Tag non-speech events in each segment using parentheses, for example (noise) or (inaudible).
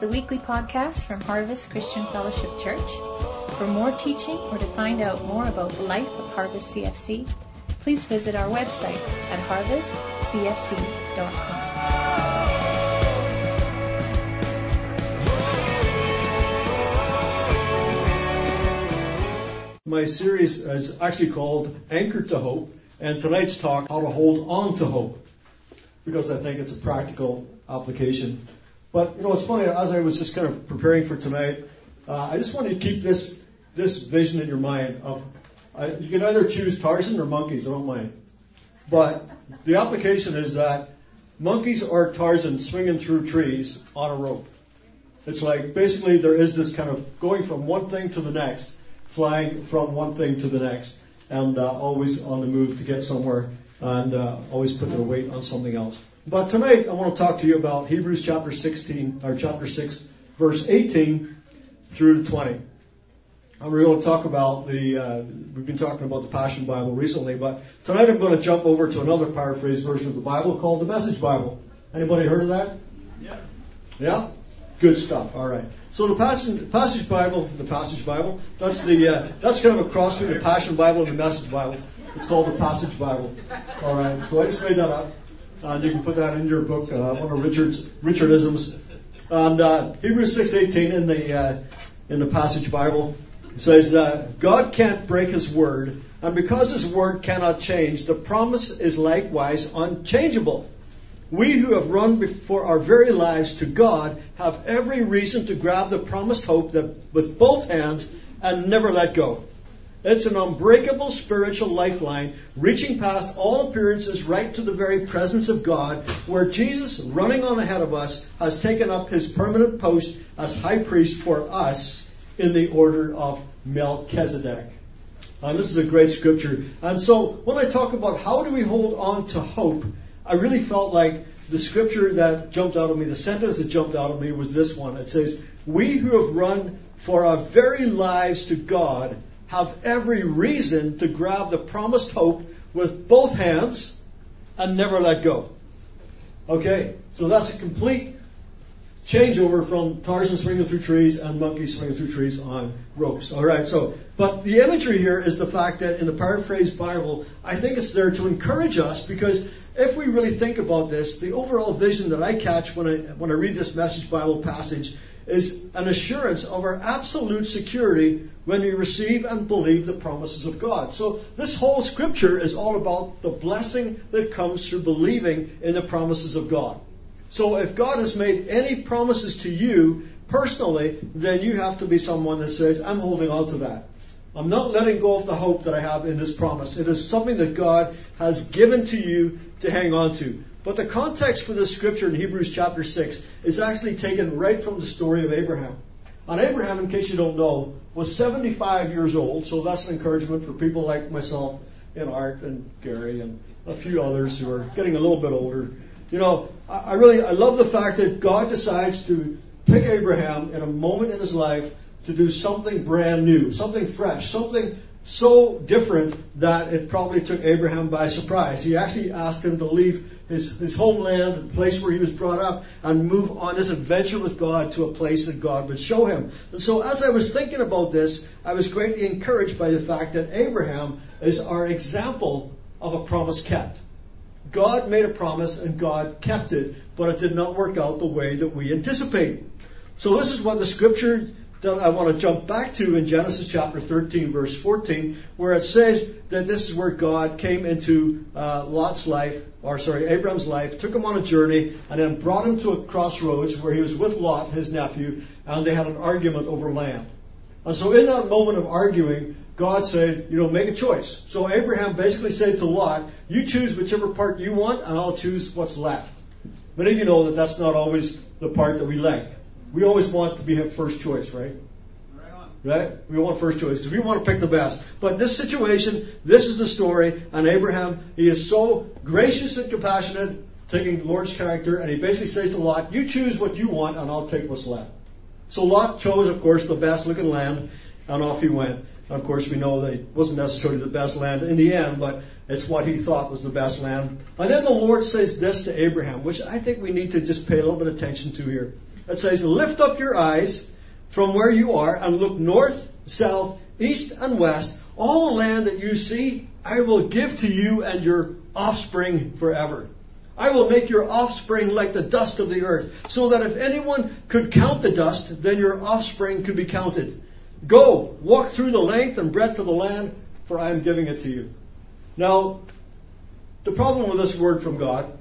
the weekly podcast from Harvest Christian Fellowship Church. For more teaching or to find out more about the life of Harvest CFC, please visit our website at harvestcfc.com. My series is actually called Anchored to Hope, and tonight's talk, How to Hold On to Hope, because I think it's a practical application. But, you know, it's funny, as I was just kind of preparing for tonight, uh, I just wanted to keep this, this vision in your mind of, uh, you can either choose Tarzan or monkeys, I don't mind. But the application is that monkeys are Tarzan swinging through trees on a rope. It's like basically there is this kind of going from one thing to the next flying from one thing to the next, and uh, always on the move to get somewhere, and uh, always put their weight on something else. But tonight I want to talk to you about Hebrews chapter 16 or chapter 6, verse 18 through 20. And we're going to talk about the, uh, we've been talking about the Passion Bible recently, but tonight I'm going to jump over to another paraphrase version of the Bible called the Message Bible. Anybody heard of that? Yeah. Yeah? Good stuff. All right. So the passage, passage Bible, the passage Bible, that's the uh, that's kind of a cross between the Passion Bible and the Message Bible. It's called the Passage Bible. All right. So I just made that up, and you can put that in your book, uh, one of Richard's Richardisms. And uh, Hebrews six eighteen in the uh, in the Passage Bible says that God can't break His word, and because His word cannot change, the promise is likewise unchangeable. We who have run before our very lives to God have every reason to grab the promised hope that with both hands and never let go. It's an unbreakable spiritual lifeline reaching past all appearances right to the very presence of God where Jesus, running on ahead of us, has taken up his permanent post as high priest for us in the order of Melchizedek. And this is a great scripture. And so when I talk about how do we hold on to hope, I really felt like the scripture that jumped out of me, the sentence that jumped out of me was this one. It says, We who have run for our very lives to God have every reason to grab the promised hope with both hands and never let go. Okay, so that's a complete changeover from Tarzan swinging through trees and monkeys swinging through trees on ropes. All right, so, but the imagery here is the fact that in the paraphrased Bible, I think it's there to encourage us because if we really think about this, the overall vision that I catch when I, when I read this message Bible passage is an assurance of our absolute security when we receive and believe the promises of God. So this whole scripture is all about the blessing that comes through believing in the promises of God. So if God has made any promises to you personally, then you have to be someone that says, I'm holding on to that. I'm not letting go of the hope that I have in this promise. It is something that God has given to you to hang on to. But the context for this scripture in Hebrews chapter 6 is actually taken right from the story of Abraham. And Abraham, in case you don't know, was 75 years old, so that's an encouragement for people like myself and Art and Gary and a few others who are getting a little bit older. You know, I really, I love the fact that God decides to pick Abraham in a moment in his life to do something brand new, something fresh, something so different that it probably took Abraham by surprise. He actually asked him to leave his, his homeland, the place where he was brought up, and move on his adventure with God to a place that God would show him. And so as I was thinking about this, I was greatly encouraged by the fact that Abraham is our example of a promise kept. God made a promise and God kept it, but it did not work out the way that we anticipate. So this is what the scripture that I want to jump back to in Genesis chapter 13, verse 14, where it says that this is where God came into uh, Lot's life, or sorry, Abraham's life, took him on a journey, and then brought him to a crossroads where he was with Lot, his nephew, and they had an argument over land. And so in that moment of arguing, God said, you know, make a choice. So Abraham basically said to Lot, you choose whichever part you want, and I'll choose what's left. Many of you know that that's not always the part that we like. We always want to be first choice, right? Right We want first choice because we want to pick the best. But this situation, this is the story, on Abraham, he is so gracious and compassionate, taking the Lord's character, and he basically says to Lot, You choose what you want, and I'll take what's left. So Lot chose, of course, the best looking land, and off he went. And of course, we know that it wasn't necessarily the best land in the end, but it's what he thought was the best land. And then the Lord says this to Abraham, which I think we need to just pay a little bit of attention to here. It says, Lift up your eyes from where you are and look north, south, east, and west. All the land that you see, I will give to you and your offspring forever. I will make your offspring like the dust of the earth, so that if anyone could count the dust, then your offspring could be counted. Go, walk through the length and breadth of the land, for I am giving it to you. Now, the problem with this word from God,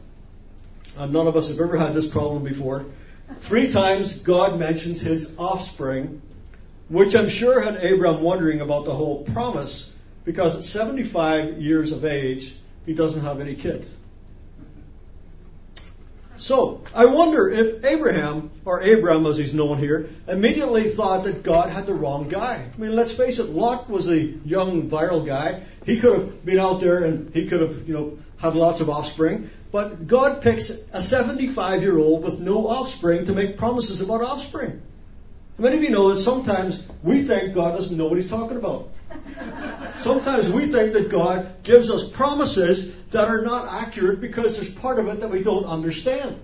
and none of us have ever had this problem before, three times God mentions his offspring, which I'm sure had Abram wondering about the whole promise, because at 75 years of age, he doesn't have any kids. So, I wonder if Abraham, or Abram as he's known here, immediately thought that God had the wrong guy. I mean, let's face it, Lot was a young, virile guy. He could have been out there and he could have, you know, had lots of offspring. But God picks a 75 year old with no offspring to make promises about offspring. Many of you know that sometimes we think God doesn't know what He's talking about. Sometimes we think that God gives us promises that are not accurate because there's part of it that we don't understand.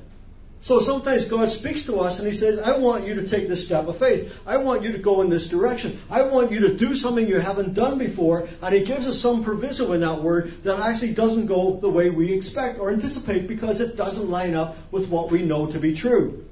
So sometimes God speaks to us and He says, I want you to take this step of faith. I want you to go in this direction. I want you to do something you haven't done before. And He gives us some proviso in that word that actually doesn't go the way we expect or anticipate because it doesn't line up with what we know to be true.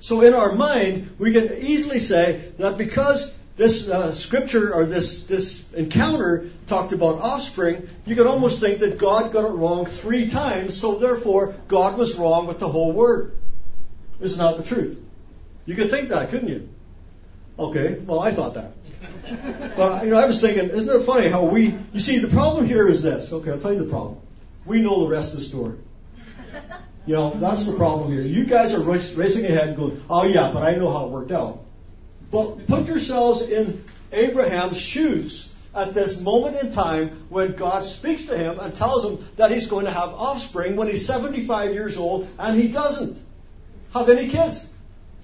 So in our mind, we can easily say that because this uh, scripture or this, this encounter talked about offspring, you could almost think that God got it wrong three times, so therefore God was wrong with the whole word. It's not the truth. You could think that, couldn't you? Okay, well I thought that. (laughs) But you know, I was thinking, isn't it funny how we you see the problem here is this. Okay, I'll tell you the problem. We know the rest of the story. You know, that's the problem here. You guys are racing ahead and going, oh yeah, but I know how it worked out. But put yourselves in Abraham's shoes at this moment in time when God speaks to him and tells him that he's going to have offspring when he's 75 years old and he doesn't have any kids.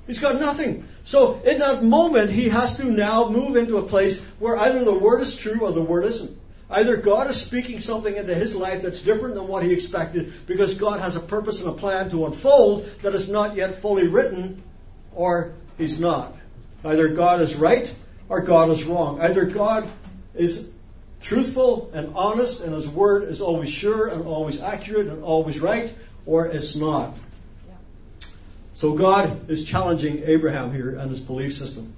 He's got nothing. So in that moment, he has to now move into a place where either the word is true or the word isn't. Either God is speaking something into his life that's different than what he expected because God has a purpose and a plan to unfold that is not yet fully written, or he's not. Either God is right or God is wrong. Either God is truthful and honest and his word is always sure and always accurate and always right, or it's not. So God is challenging Abraham here and his belief system.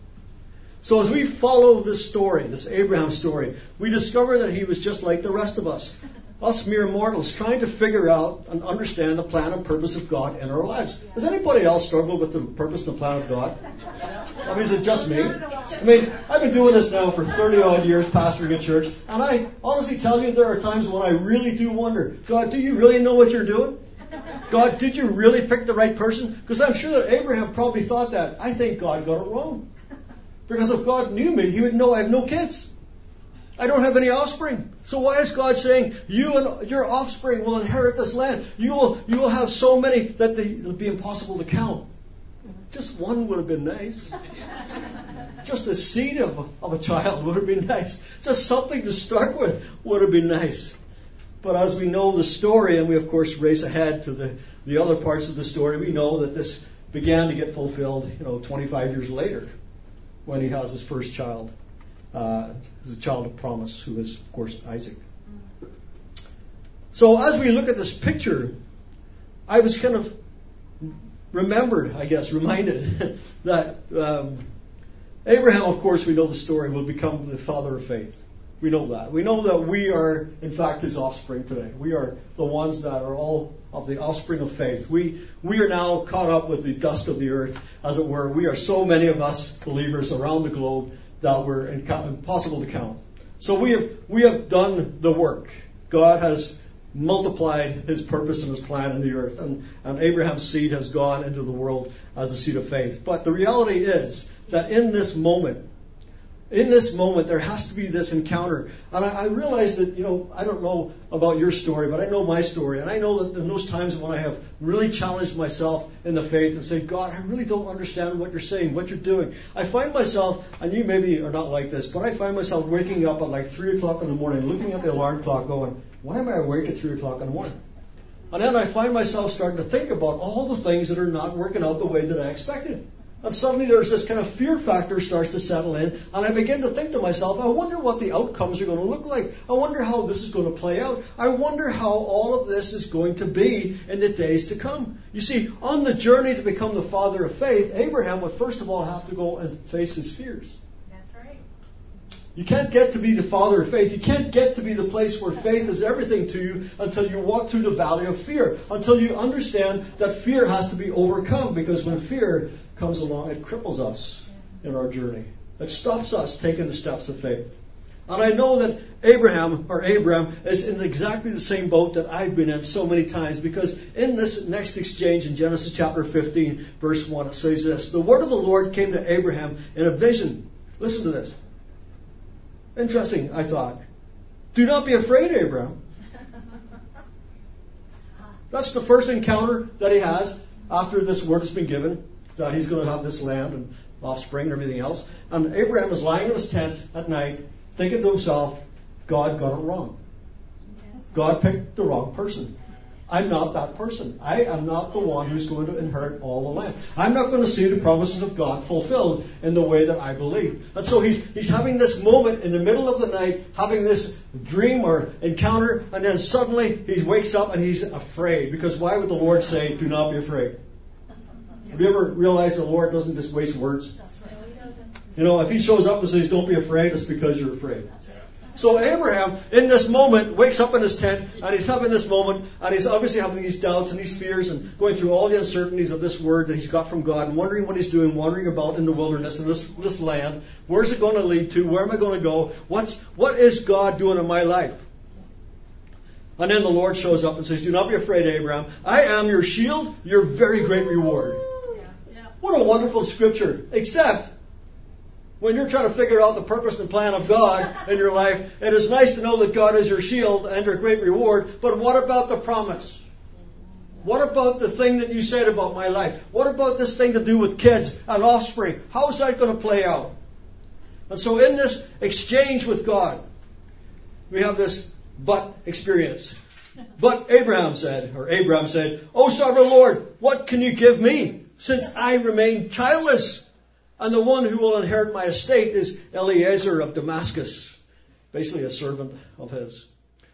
So as we follow this story, this Abraham story, we discover that he was just like the rest of us. Us mere mortals trying to figure out and understand the plan and purpose of God in our lives. Does anybody else struggle with the purpose and the plan of God? I mean, is it just me? I mean, I've been doing this now for 30 odd years, pastoring a church, and I honestly tell you there are times when I really do wonder, God, do you really know what you're doing? God, did you really pick the right person? Because I'm sure that Abraham probably thought that. I think God got it wrong. Because if God knew me, He would know I have no kids. I don't have any offspring. So why is God saying you and your offspring will inherit this land? You will, you will have so many that they, it'll be impossible to count. Just one would have been nice. Just the seed of, of a child would have been nice. Just something to start with would have been nice. But as we know the story, and we of course race ahead to the, the other parts of the story, we know that this began to get fulfilled, you know, 25 years later when he has his first child, uh, his child of promise, who is, of course, Isaac. So as we look at this picture, I was kind of remembered, I guess, reminded (laughs) that um, Abraham, of course, we know the story, will become the father of faith. We know that. We know that we are, in fact, his offspring today. We are the ones that are all of the offspring of faith. We, we are now caught up with the dust of the earth, as it were. We are so many of us believers around the globe that we're impossible to count. So we have, we have done the work. God has multiplied his purpose and his plan in the earth, and, and Abraham's seed has gone into the world as a seed of faith. But the reality is that in this moment, in this moment, there has to be this encounter. And I, I realize that, you know, I don't know about your story, but I know my story. And I know that in those times when I have really challenged myself in the faith and say, God, I really don't understand what you're saying, what you're doing. I find myself, and you maybe are not like this, but I find myself waking up at like 3 o'clock in the morning, looking at the alarm clock going, why am I awake at 3 o'clock in the morning? And then I find myself starting to think about all the things that are not working out the way that I expected. And suddenly there's this kind of fear factor starts to settle in, and I begin to think to myself, I wonder what the outcomes are going to look like. I wonder how this is going to play out. I wonder how all of this is going to be in the days to come. You see, on the journey to become the father of faith, Abraham would first of all have to go and face his fears. That's right. You can't get to be the father of faith. You can't get to be the place where faith is everything to you until you walk through the valley of fear. Until you understand that fear has to be overcome because when fear comes along, it cripples us in our journey. It stops us taking the steps of faith. And I know that Abraham or Abram is in exactly the same boat that I've been in so many times because in this next exchange in Genesis chapter 15 verse 1 it says this, the word of the Lord came to Abraham in a vision. Listen to this. Interesting, I thought. Do not be afraid, Abraham. (laughs) That's the first encounter that he has after this word has been given, that he's going to have this land and offspring and everything else. And Abraham is lying in his tent at night, thinking to himself, God got it wrong. God picked the wrong person. I'm not that person. I am not the one who's going to inherit all the land. I'm not going to see the promises of God fulfilled in the way that I believe. And so he's, he's having this moment in the middle of the night, having this dream or encounter, and then suddenly he wakes up and he's afraid. Because why would the Lord say, do not be afraid? Have you ever realized the Lord doesn't just waste words? You know, if he shows up and says, don't be afraid, it's because you're afraid. So Abraham, in this moment, wakes up in his tent and he's having this moment and he's obviously having these doubts and these fears and going through all the uncertainties of this word that he's got from God and wondering what he's doing, wandering about in the wilderness in this, this land. Where's it going to lead to? Where am I going to go? What's, what is God doing in my life? And then the Lord shows up and says, Do not be afraid, Abraham. I am your shield, your very great reward. What a wonderful scripture. Except when you're trying to figure out the purpose and plan of God in your life, it is nice to know that God is your shield and your great reward, but what about the promise? What about the thing that you said about my life? What about this thing to do with kids and offspring? How is that going to play out? And so in this exchange with God, we have this but experience. But Abraham said, or Abraham said, O sovereign Lord, what can you give me since I remain childless? And the one who will inherit my estate is Eliezer of Damascus, basically a servant of his.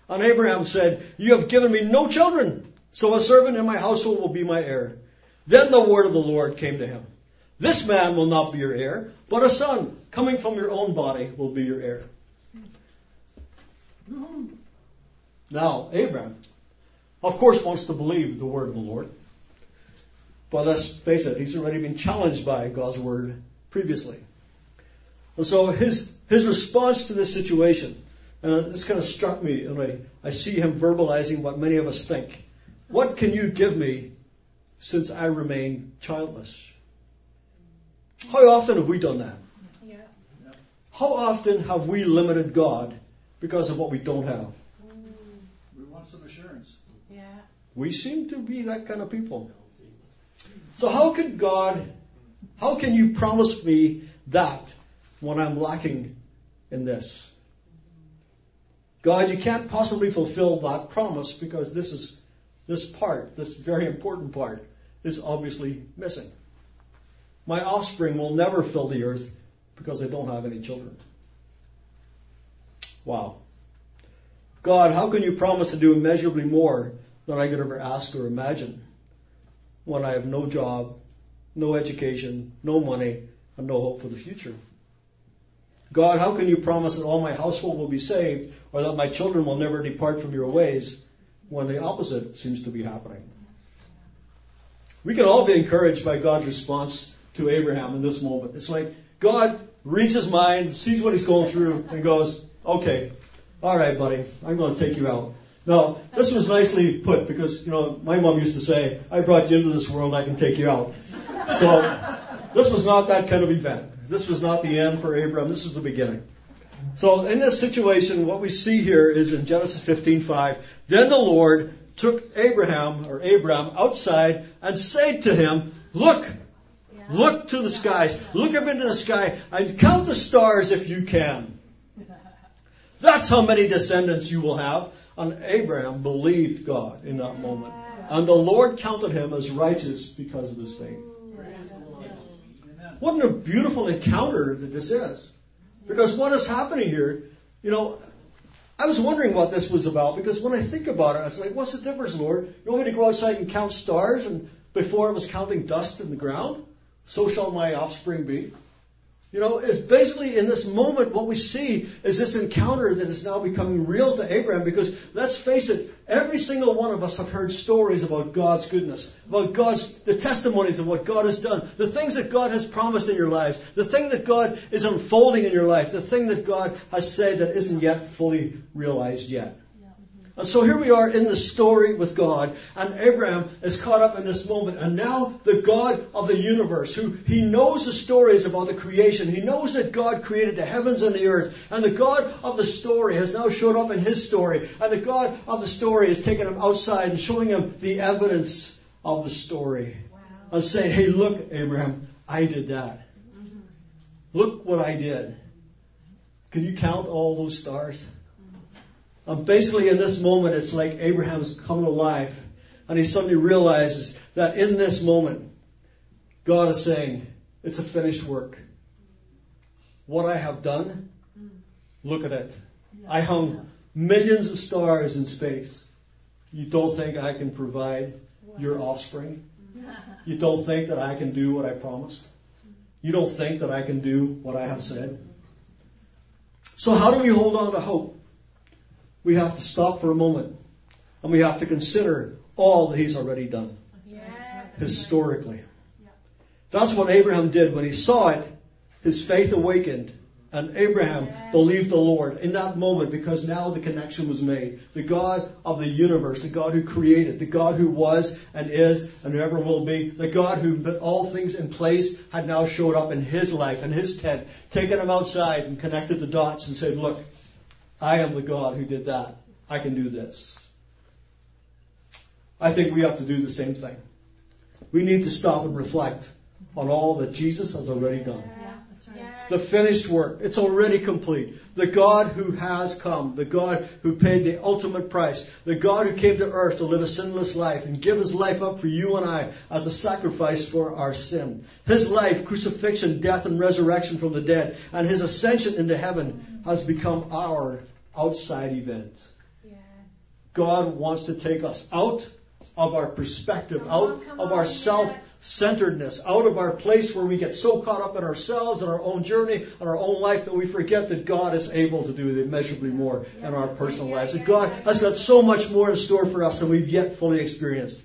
And Abraham said, You have given me no children, so a servant in my household will be my heir. Then the word of the Lord came to him. This man will not be your heir, but a son coming from your own body will be your heir. Now, Abraham, of course, wants to believe the word of the Lord. But let's face it, he's already been challenged by God's word previously. And so his, his response to this situation, and this kind of struck me, and I, I see him verbalizing what many of us think. What can you give me since I remain childless? How often have we done that? Yeah. How often have we limited God because of what we don't have? Mm. We want some assurance. Yeah. We seem to be that kind of people. So how could God how can you promise me that when I'm lacking in this? God, you can't possibly fulfill that promise because this is, this part, this very important part, is obviously missing. My offspring will never fill the earth because I don't have any children. Wow. God, how can you promise to do immeasurably more than I could ever ask or imagine when I have no job, no education, no money, and no hope for the future. God, how can you promise that all my household will be saved or that my children will never depart from your ways when the opposite seems to be happening? We can all be encouraged by God's response to Abraham in this moment. It's like God reads his mind, sees what he's going through, and goes, okay, all right, buddy, I'm going to take you out. Now, this was nicely put because, you know, my mom used to say, I brought you into this world, I can take you out. So, this was not that kind of event. This was not the end for Abraham. This is the beginning. So, in this situation, what we see here is in Genesis 15:5. Then the Lord took Abraham or Abram outside and said to him, "Look, look to the skies. Look up into the sky and count the stars if you can. That's how many descendants you will have." And Abraham believed God in that moment. And the Lord counted him as righteous because of his faith. What a beautiful encounter that this is. Because what is happening here, you know, I was wondering what this was about because when I think about it, I was like, what's the difference, Lord? You want me to go outside and count stars and before I was counting dust in the ground? So shall my offspring be. You know, it's basically in this moment what we see is this encounter that is now becoming real to Abraham because let's face it, every single one of us have heard stories about God's goodness, about God's, the testimonies of what God has done, the things that God has promised in your lives, the thing that God is unfolding in your life, the thing that God has said that isn't yet fully realized yet. And so here we are in the story with God, and Abraham is caught up in this moment, and now the God of the universe, who he knows the stories about the creation, he knows that God created the heavens and the earth, and the God of the story has now showed up in his story, and the God of the story has taken him outside and showing him the evidence of the story, wow. and saying, "Hey, look, Abraham, I did that. Mm-hmm. Look what I did. Can you count all those stars?" Um, basically, in this moment, it's like Abraham's coming alive, and he suddenly realizes that in this moment, God is saying, "It's a finished work. What I have done, look at it. I hung millions of stars in space. You don't think I can provide your offspring? You don't think that I can do what I promised? You don't think that I can do what I have said? So how do we hold on to hope? We have to stop for a moment and we have to consider all that he's already done yes. historically. That's what Abraham did when he saw it. His faith awakened and Abraham believed the Lord in that moment because now the connection was made. The God of the universe, the God who created, the God who was and is and ever will be, the God who put all things in place had now showed up in his life, in his tent, taken him outside and connected the dots and said, look, I am the God who did that. I can do this. I think we have to do the same thing. We need to stop and reflect on all that Jesus has already done. The finished work. It's already complete. The God who has come. The God who paid the ultimate price. The God who came to earth to live a sinless life and give his life up for you and I as a sacrifice for our sin. His life, crucifixion, death, and resurrection from the dead, and his ascension into heaven has become our outside event. Yes. God wants to take us out of our perspective, come out on, of our self centeredness, out of our place where we get so caught up in ourselves and our own journey and our own life that we forget that God is able to do immeasurably more yeah. in our personal yeah, lives. That God has got so much more in store for us than we've yet fully experienced.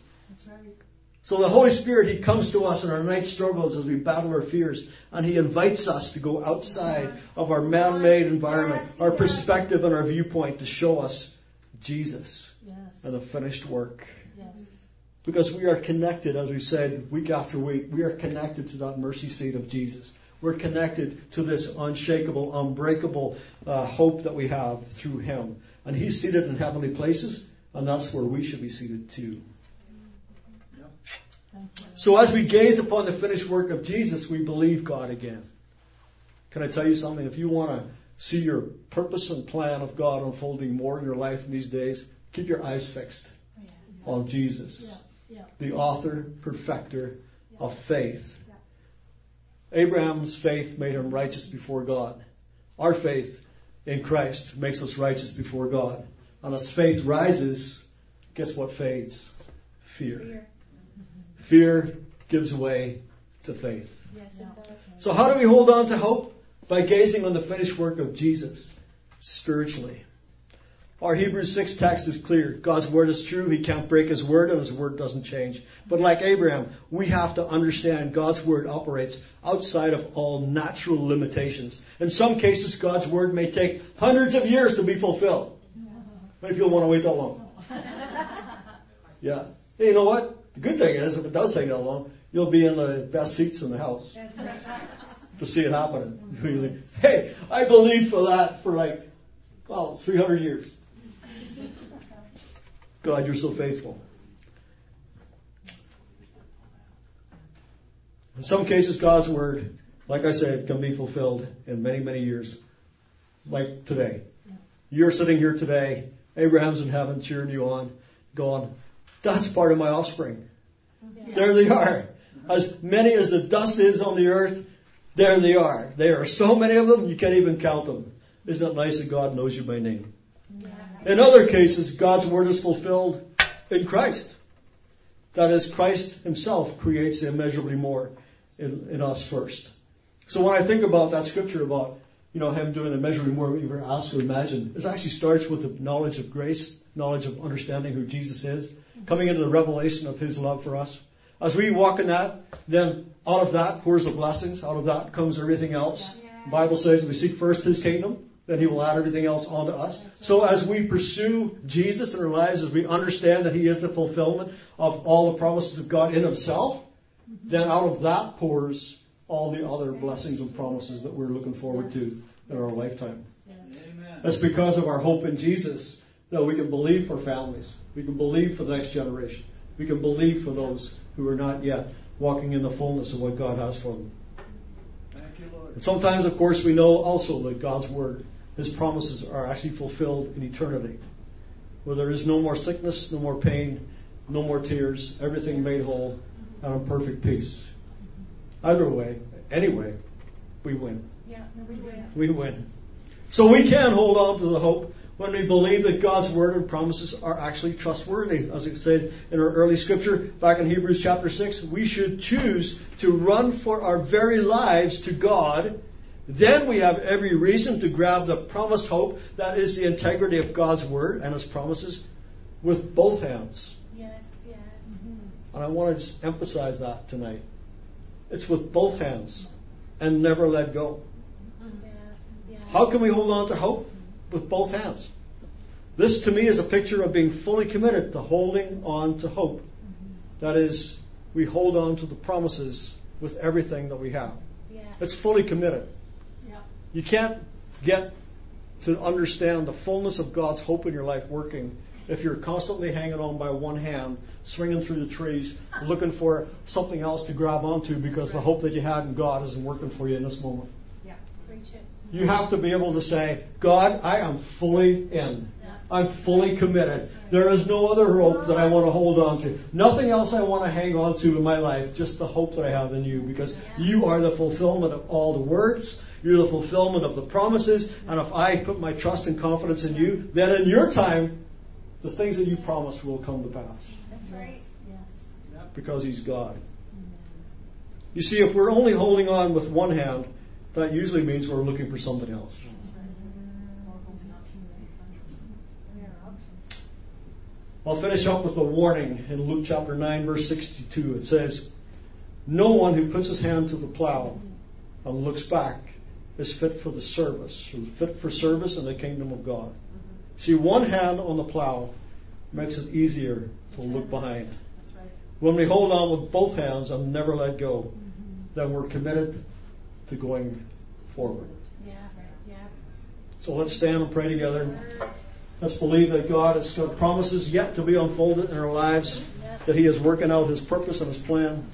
So the Holy Spirit, He comes to us in our night struggles as we battle our fears, and He invites us to go outside of our man-made environment, our perspective and our viewpoint to show us Jesus and the finished work. Because we are connected, as we said week after week, we are connected to that mercy seat of Jesus. We're connected to this unshakable, unbreakable uh, hope that we have through Him. And He's seated in heavenly places, and that's where we should be seated too. So as we gaze upon the finished work of Jesus, we believe God again. Can I tell you something? If you want to see your purpose and plan of God unfolding more in your life in these days, keep your eyes fixed on Jesus, the author, perfecter of faith. Abraham's faith made him righteous before God. Our faith in Christ makes us righteous before God. And as faith rises, guess what fades? Fear. Fear. Fear gives way to faith. Yes, so how do we hold on to hope? By gazing on the finished work of Jesus spiritually. Our Hebrews 6 text is clear. God's word is true. He can't break his word and his word doesn't change. But like Abraham, we have to understand God's word operates outside of all natural limitations. In some cases, God's word may take hundreds of years to be fulfilled. Many people want to wait that long? (laughs) Yeah. Hey, you know what? The good thing is, if it does take that long, you'll be in the best seats in the house to see it happening. (laughs) hey, I believed for that for like, well, 300 years. God, you're so faithful. In some cases, God's word, like I said, can be fulfilled in many, many years, like today. You're sitting here today. Abraham's in heaven cheering you on, going, That's part of my offspring. There they are. As many as the dust is on the earth, there they are. There are so many of them, you can't even count them. Isn't it nice that God knows you by name? In other cases, God's word is fulfilled in Christ. That is, Christ himself creates immeasurably more in, in us first. So when I think about that scripture about, you know, him doing immeasurably more than we ever ask or imagine, it actually starts with the knowledge of grace, knowledge of understanding who Jesus is, coming into the revelation of his love for us. As we walk in that, then out of that pours the blessings, out of that comes everything else. The Bible says we seek first his kingdom, then he will add everything else onto us. So as we pursue Jesus in our lives, as we understand that he is the fulfillment of all the promises of God in himself, then out of that pours all the other blessings and promises that we're looking forward to in our lifetime. That's because of our hope in Jesus that we can believe for families. We can believe for the next generation. We can believe for those who are not yet walking in the fullness of what God has for them. Thank you, Lord. And sometimes, of course, we know also that God's Word, His promises are actually fulfilled in eternity. Where there is no more sickness, no more pain, no more tears, everything made whole, and in perfect peace. Either way, anyway, we win. Yeah, we do. We win. So we can hold on to the hope when we believe that God's word and promises are actually trustworthy. As it said in our early scripture back in Hebrews chapter 6, we should choose to run for our very lives to God. Then we have every reason to grab the promised hope that is the integrity of God's word and his promises with both hands. Yes, yes. Mm-hmm. And I want to just emphasize that tonight. It's with both hands and never let go. Yeah, yeah. How can we hold on to hope? With both hands. This to me is a picture of being fully committed to holding on to hope. That is, we hold on to the promises with everything that we have. Yeah. It's fully committed. Yeah. You can't get to understand the fullness of God's hope in your life working if you're constantly hanging on by one hand, swinging through the trees, looking for something else to grab onto because the hope that you had in God isn't working for you in this moment. Yeah. Preach it. You have to be able to say, God, I am fully in. I'm fully committed. There is no other hope that I want to hold on to. Nothing else I want to hang on to in my life, just the hope that I have in you because you are the fulfillment of all the words. You're the fulfillment of the promises. And if I put my trust and confidence in you, then in your time, the things that you promised will come to pass That's right. Yes. because He's God. You see, if we're only holding on with one hand, that usually means we're looking for something else. I'll finish up with a warning in Luke chapter 9, verse 62. It says, No one who puts his hand to the plow and looks back is fit for the service, fit for service in the kingdom of God. See, one hand on the plow makes it easier to look behind. When we hold on with both hands and never let go, then we're committed to going forward. Yeah. Yeah. So let's stand and pray together. Let's believe that God has got promises yet to be unfolded in our lives, that He is working out His purpose and His plan.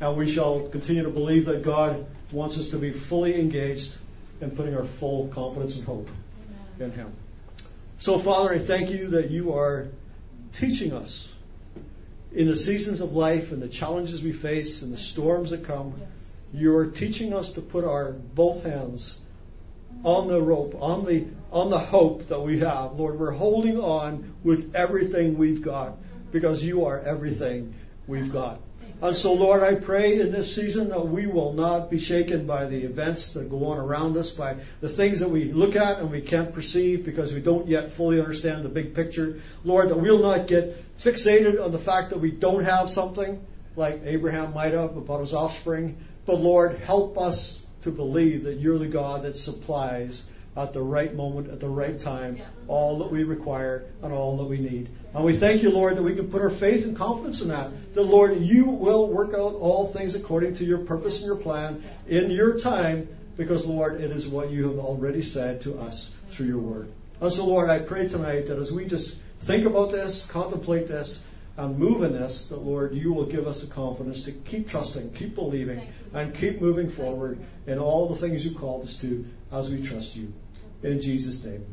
And we shall continue to believe that God wants us to be fully engaged in putting our full confidence and hope in Him. So, Father, I thank you that you are teaching us in the seasons of life and the challenges we face and the storms that come. You are teaching us to put our both hands on the rope, on the on the hope that we have. Lord, we're holding on with everything we've got because you are everything we've got. And so, Lord, I pray in this season that we will not be shaken by the events that go on around us, by the things that we look at and we can't perceive because we don't yet fully understand the big picture. Lord, that we'll not get fixated on the fact that we don't have something like Abraham might have about his offspring. But Lord, help us to believe that you're the God that supplies at the right moment, at the right time, all that we require and all that we need. And we thank you, Lord, that we can put our faith and confidence in that. That, Lord, you will work out all things according to your purpose and your plan in your time, because, Lord, it is what you have already said to us through your word. And so, Lord, I pray tonight that as we just think about this, contemplate this, and move in this, that Lord, you will give us the confidence to keep trusting, keep believing, and keep moving forward in all the things you called us to as we trust you. In Jesus' name,